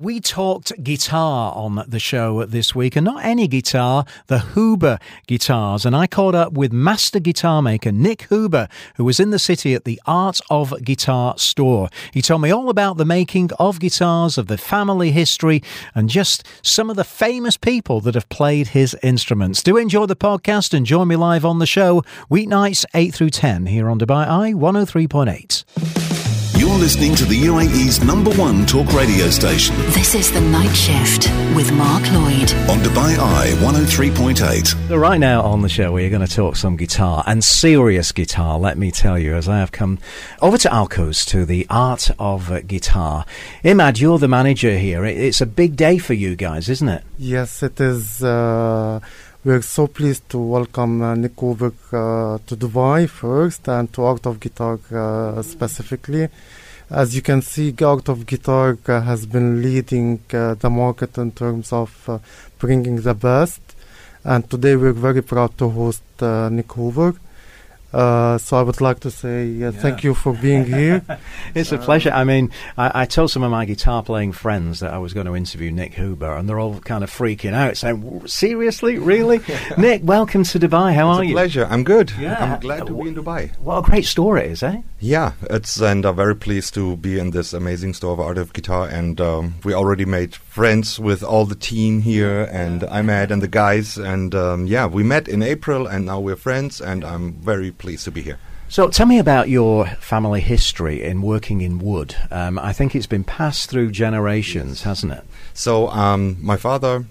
We talked guitar on the show this week, and not any guitar, the Huber guitars. And I caught up with master guitar maker Nik Huber, who was in the city at the Art of Guitar store. He told me all about the making of guitars, of the family history, and just some of the famous people that have played his instruments. Do enjoy the podcast and join me live on the show, weeknights 8 through 10 here on Dubai Eye 103.8. You're listening to the UAE's number one talk radio station This is The Night Shift with Mark Lloyd. on Dubai Eye 103.8. So right now on the show, we're going to talk some guitar and serious guitar. Let me tell you, as I have come over to Al Quoz to the art of uh, guitar. Imad, you're the manager here. It- It's a big day for you guys, isn't it? Yes, it is. Uh, we're so pleased to welcome uh, uh, to Dubai first and to Art of Guitar uh, specifically. As you can see, Art of Guitar uh, has been leading uh, the market in terms of uh, bringing the best. And today we're very proud to host Nik Huber. Uh, so I would like to say uh, thank you for being here. It's a pleasure. I mean, I, I told some of my guitar playing friends that I was going to interview Nik Huber, and they're all kind of freaking out, saying, "Seriously, really, Nik? Welcome to Dubai. How are you? It's are a you?" pleasure. I'm good. Yeah. I'm glad to be in Dubai. What a great store it is, eh? Yeah, it's and I'm very pleased to be in this amazing store of Art of Guitar. And um, we already made friends with all the team here, and I met and the guys. And um, yeah, we met in April, and now we're friends. And I'm very pleased to be here. So tell me about your family history in working in wood. Um, I think it's been passed through generations, hasn't it? So um, my father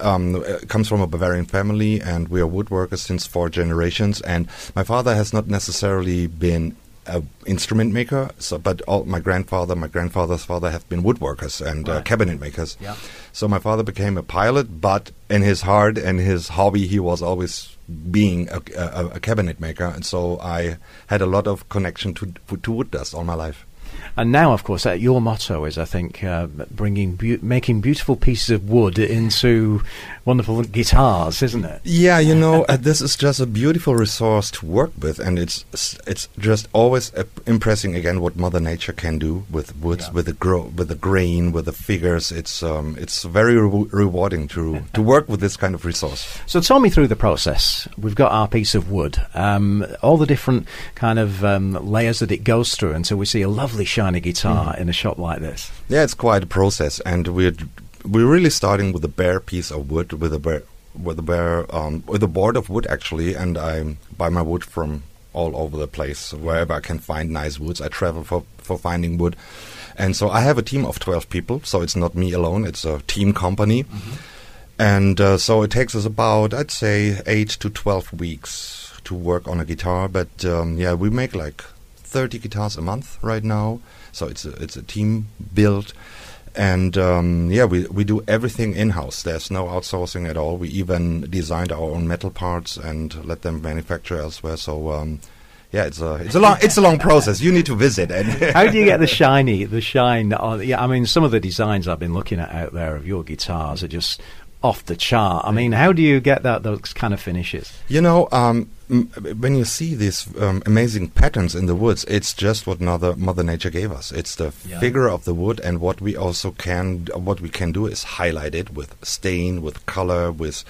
um, uh, comes from a Bavarian family, and we are woodworkers since four generations. And my father has not necessarily been an instrument maker, so but all, my grandfather, my grandfather's father have been woodworkers and uh, cabinet makers. Yeah. So my father became a pilot, but in his heart and his hobby, he was always being a, a, a cabinet maker, and so I had a lot of connection to to wood dust all my life. And now, of course, uh, your motto is, I think, uh, bringing, beau- making beautiful pieces of wood into wonderful guitars, isn't it? Yeah, you know, uh, this is just a beautiful resource to work with, and it's it's just always uh, impressing again what Mother Nature can do with woods, Yeah. with the gro- with the grain, with the figures. It's um, it's very re- rewarding to to work with this kind of resource. So tell me through the process. We've got our piece of wood, um, all the different kind of um, layers that it goes through until we see a lovely shiny guitar in a shop like this. Yeah, it's quite a process, and we're we're really starting with a bare piece of wood, with a bare with a bare um, with a board of wood actually, and I buy my wood from all over the place wherever I can find nice woods. I travel for for finding wood, and so I have a team of twelve people. So it's not me alone; it's a team company, and uh, so it takes us about I'd say eight to twelve weeks to work on a guitar. But um, yeah, we make like thirty guitars a month right now. So it's a, it's a team build, and um, yeah, we we do everything in house. There's no outsourcing at all. We even designed our own metal parts and let them manufacture elsewhere. So. Um, yeah, it's a it's a long it's a long process. You need to visit. How do you get the shiny, the shine? On, yeah, I mean, some of the designs I've been looking at out there of your guitars are just off the chart. I mean, how do you get that those kind of finishes? You know, um, m- when you see these um, amazing patterns in the woods, it's just what Mother Mother Nature gave us. It's the Yeah. figure of the wood, and what we also can what we can do is highlight it with stain, with color, with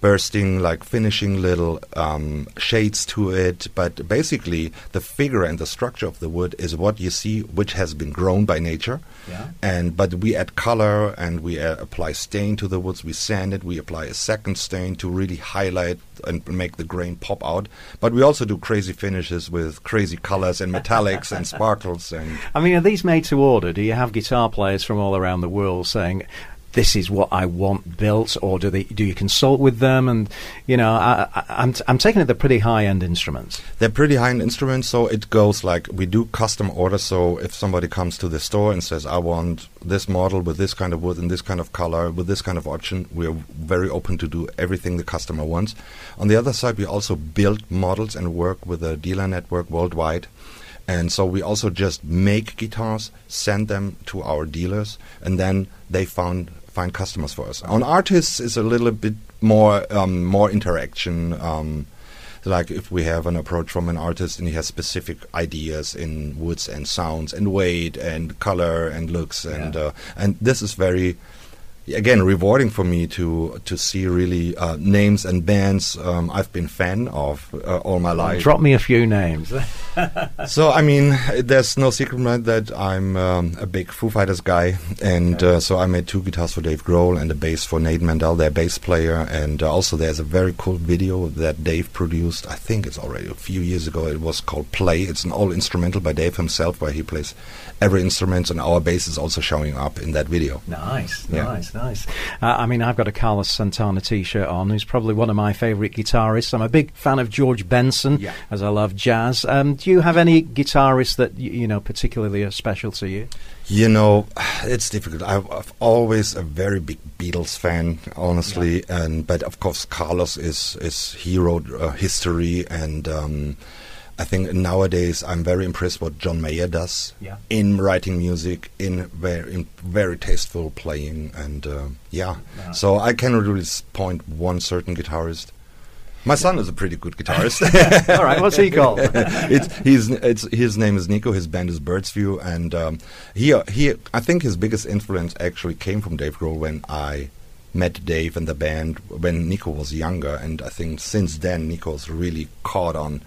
bursting, like finishing little um, shades to it. But basically, the figure and the structure of the wood is what you see, which has been grown by nature. Yeah. And but we add color and we uh, apply stain to the woods. We sand it. We apply a second stain to really highlight and make the grain pop out. But we also do crazy finishes with crazy colors and metallics and sparkles and I mean, are these made to order? Do you have guitar players from all around the world saying, "This is what I want built," or do they do you consult with them? And you know, I, I, I'm I'm taking it they're pretty high end instruments. They're pretty high-end instruments, so it goes like we do custom orders. So if somebody comes to the store and says, "I want this model with this kind of wood and this kind of color with this kind of option," we're very open to do everything the customer wants. On the other side, we also build models and work with a dealer network worldwide. And so we also just make guitars, send them to our dealers, and then they found find customers for us. On artists is a little bit more um, more interaction. Um, like if we have an approach from an artist and he has specific ideas in woods and sounds and weight and color and looks and Yeah. uh, and this is very again rewarding for me to to see really uh, names and bands um, I've been fan of uh, all my life. Drop me a few names. So I mean, there's no secret man, that I'm um, a big Foo Fighters guy, and uh, so I made two guitars for Dave Grohl and a bass for Nate Mendel, their bass player, and uh, also there's a very cool video that Dave produced. I think it's already a few years ago. It was called Play. It's an all instrumental by Dave himself, where he plays every instrument, and our bass is also showing up in that video. Nice, Yeah. nice, nice. Uh, I mean, I've got a Carlos Santana T-shirt on. Who's probably one of my favourite guitarists. I'm a big fan of George Benson, Yeah. as I love jazz. Um, do you have any guitarists that y- you know particularly are special to you? You know, it's difficult. I've, I've always a very big Beatles fan, honestly, and but of course Carlos is is hero uh, history, and um, I think nowadays I'm very impressed what John Mayer does Yeah. in writing music, in very in very tasteful playing, and uh, yeah. Yeah. So I cannot really point one certain guitarist. My son is a pretty good guitarist. All right, what's he called? it's he's it's his name is Nico. His band is Bird's View, and um, he he I think his biggest influence actually came from Dave Grohl when I met Dave and the band when Nico was younger, and I think since then Nico's really caught on.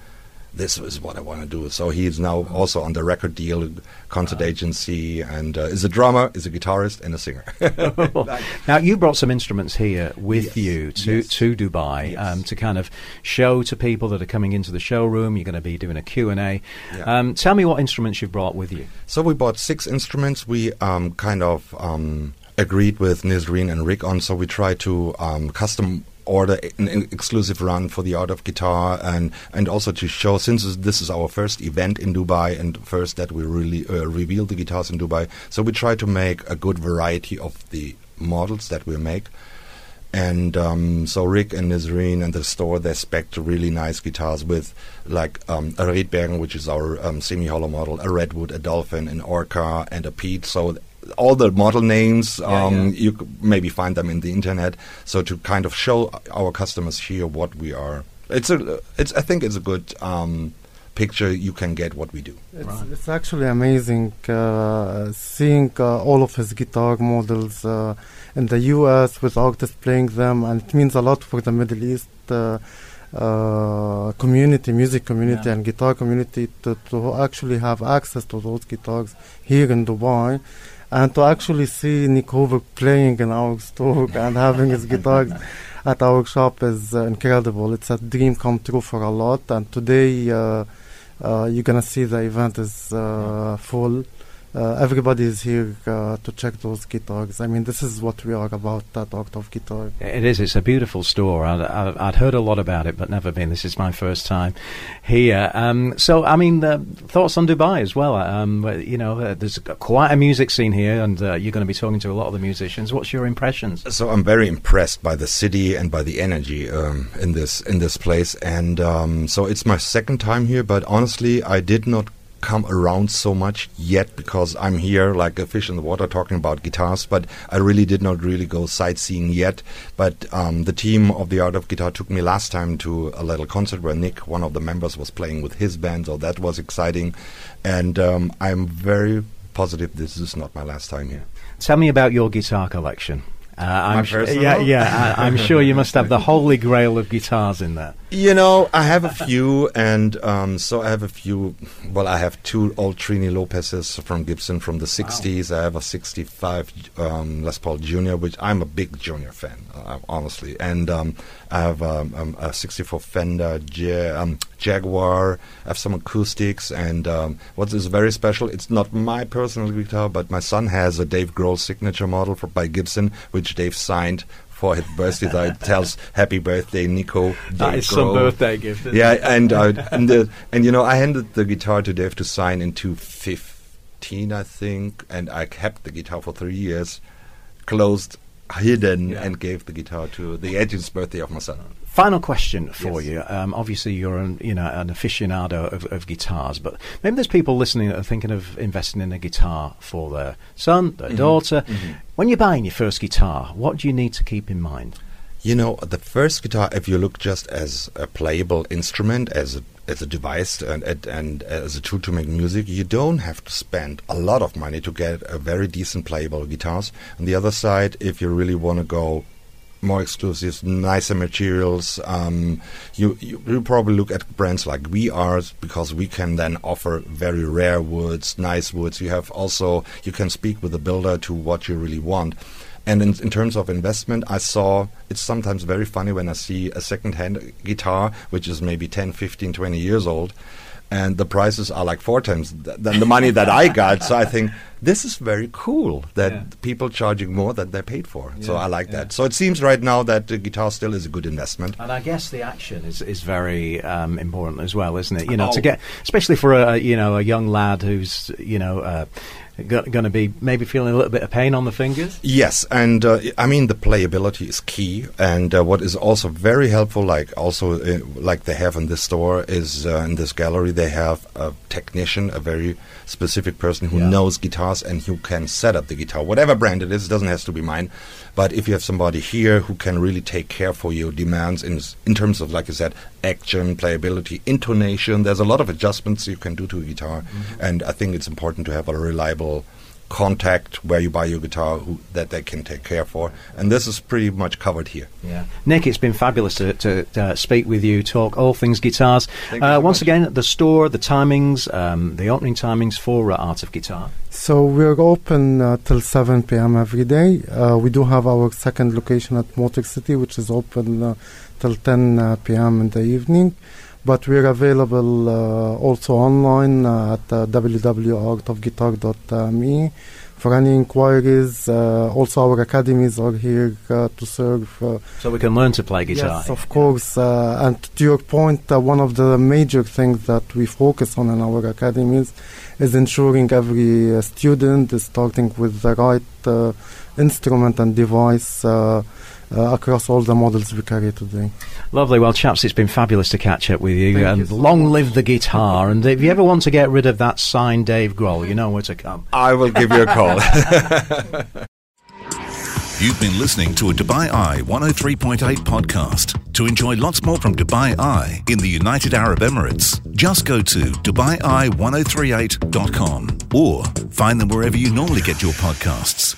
This is what I want to do. So he's now also on the record deal, concert agency, and uh, is a drummer, is a guitarist, and a singer. now you brought some instruments here with Yes, you to yes. to Dubai Yes. um, to kind of show to people that are coming into the showroom. You're going to be doing a Q and A. Yeah. Um, tell me what instruments you've brought with you. So we bought six instruments. We um, kind of um, agreed with Nizreen and Rick on. So we tried to um, custom order an, exclusive run for the art of guitar and and also to show since this- is our first event in Dubai and first that we really uh, reveal the guitars in Dubai. So we try to make a good variety of the models that we make. And um, so Rick and Nizreen and the store they spec really nice guitars with like um, a Rietbergen, which is our um, semi-hollow model, a Redwood, a Dolphin, an Orca, and a Pete. So all the model names Yeah, um, yeah. you maybe find them in the internet. So to kind of show our customers here what we are, it's a it's I think it's a good um, picture you can get what we do. It's, Right. it's actually amazing uh, seeing uh, all of his guitar models uh, in the US with artists playing them, and it means a lot for the Middle East uh, uh, community, music community, Yeah. and guitar community to, to actually have access to those guitars here in Dubai. And to actually see Nik playing in our store and having his guitars at our shop is uh, incredible. It's a dream come true for a lot. And today, uh, uh, you're gonna see the event is uh, full. Uh, everybody is here uh, to check those guitars. I mean, this is what we are about at Art of Guitar. It is. It's a beautiful store. I'd, I'd, I'd heard a lot about it, but never been. This is my first time here. Um, so, I mean, uh, thoughts on Dubai as well. Um, you know, uh, there's quite a music scene here, and uh, you're going to be talking to a lot of the musicians. What's your impressions? So I'm very impressed by the city and by the energy um, in this in this place. And um, so it's my second time here, but honestly, I did not come around so much yet because I'm here like a fish in the water talking about guitars. But I really did not really go sightseeing yet. But um, the team of the Art of Guitar took me last time to a little concert where Nick, one of the members, was playing with his band. So that was exciting, and um, I'm very positive this is not my last time here. Tell me about your guitar collection. Uh, I'm su- yeah, yeah. I, I'm sure you must have the holy grail of guitars in there. You know, I have a few, and um, so I have a few. Well, I have two old Trini Lopez's from Gibson from the 60s. I have a 65 um, Les Paul Junior, which I'm a big Junior fan, uh, honestly. And um, I have um, um, a 64 Fender Ja- um, Jaguar. I have some acoustics, and um, what is very special, it's not my personal guitar, but my son has a Dave Grohl signature model for, by Gibson, which Dave signed for his birthday. that tells "Happy Birthday, Nico." That Dave is some birthday gift. Yeah, it? and uh, and the, and you know, I handed the guitar to Dave to sign in 2015, I think, and I kept the guitar for three years, closed, hidden, Yeah. and gave the guitar to the 18th birthday of my son. Final question for Yes. you. Um, obviously, you're an, you know an aficionado of, of guitars, but maybe there's people listening that are thinking of investing in a guitar for their son, their daughter. When you're buying your first guitar, what do you need to keep in mind? You know, the first guitar, if you look just as a playable instrument, as a, as a device and, and, and as a tool to make music, you don't have to spend a lot of money to get a very decent playable guitars. On the other side, if you really want to go more exclusive, nicer materials. Um, you, you, you probably look at brands like we are because we can then offer very rare woods, nice woods. You have also you can speak with the builder to what you really want. And in, in, terms of investment, I saw it's sometimes very funny when I see a second-hand guitar, which is maybe 10, 15, 20 years old, and the prices are like four times th- than the money that I got. So I think this is very cool that yeah. people charging more than they're paid for. Yeah, so I like yeah. that. So it seems right now that the guitar still is a good investment. And I guess the action is is very um, important as well, isn't it? You know, oh. to get especially for a you know a young lad who's you know. Uh, going to be maybe feeling a little bit of pain on the fingers? Yes, and uh, I mean the playability is key, and uh, what is also very helpful, like also uh, like they have in this store, is uh, in this gallery they have a technician, a very specific person who yeah. knows guitars and who can set up the guitar, whatever brand it is. It doesn't have to be mine, but if you have somebody here who can really take care for your demands in in terms of, like I said, action, playability, intonation, there's a lot of adjustments you can do to a guitar, mm-hmm. and I think it's important to have a reliable contact where you buy your guitar who, that they can take care for. And this is pretty much covered here. Yeah. Nik, it's been fabulous to, to, to speak with you, talk all things guitars. Uh, once much. again, the store, the timings, um, the opening timings for uh, Art of Guitar. So we're open uh, till 7 p.m. every day. Uh, we do have our second location at Motor City, which is open uh, till 10 uh, p.m. in the evening but we're available uh, also online uh, at uh, www.artofguitar.me for any inquiries. Uh, also, our academies are here uh, to serve. Uh, so we can learn to play guitar. Yes, of course. Uh, and to your point, uh, one of the major things that we focus on in our academies is ensuring every student is starting with the right instrument and device uh, across all the models we carry today. Lovely. Well, chaps, it's been fabulous to catch up with you. and you long live the guitar. And if you ever want to get rid of that signed Dave Grohl, you know where to come. I will give you a call. You've been listening to a Dubai Eye 103.8 podcast. To enjoy lots more from Dubai Eye in the United Arab Emirates, just go to DubaiEye1038.com or find them wherever you normally get your podcasts.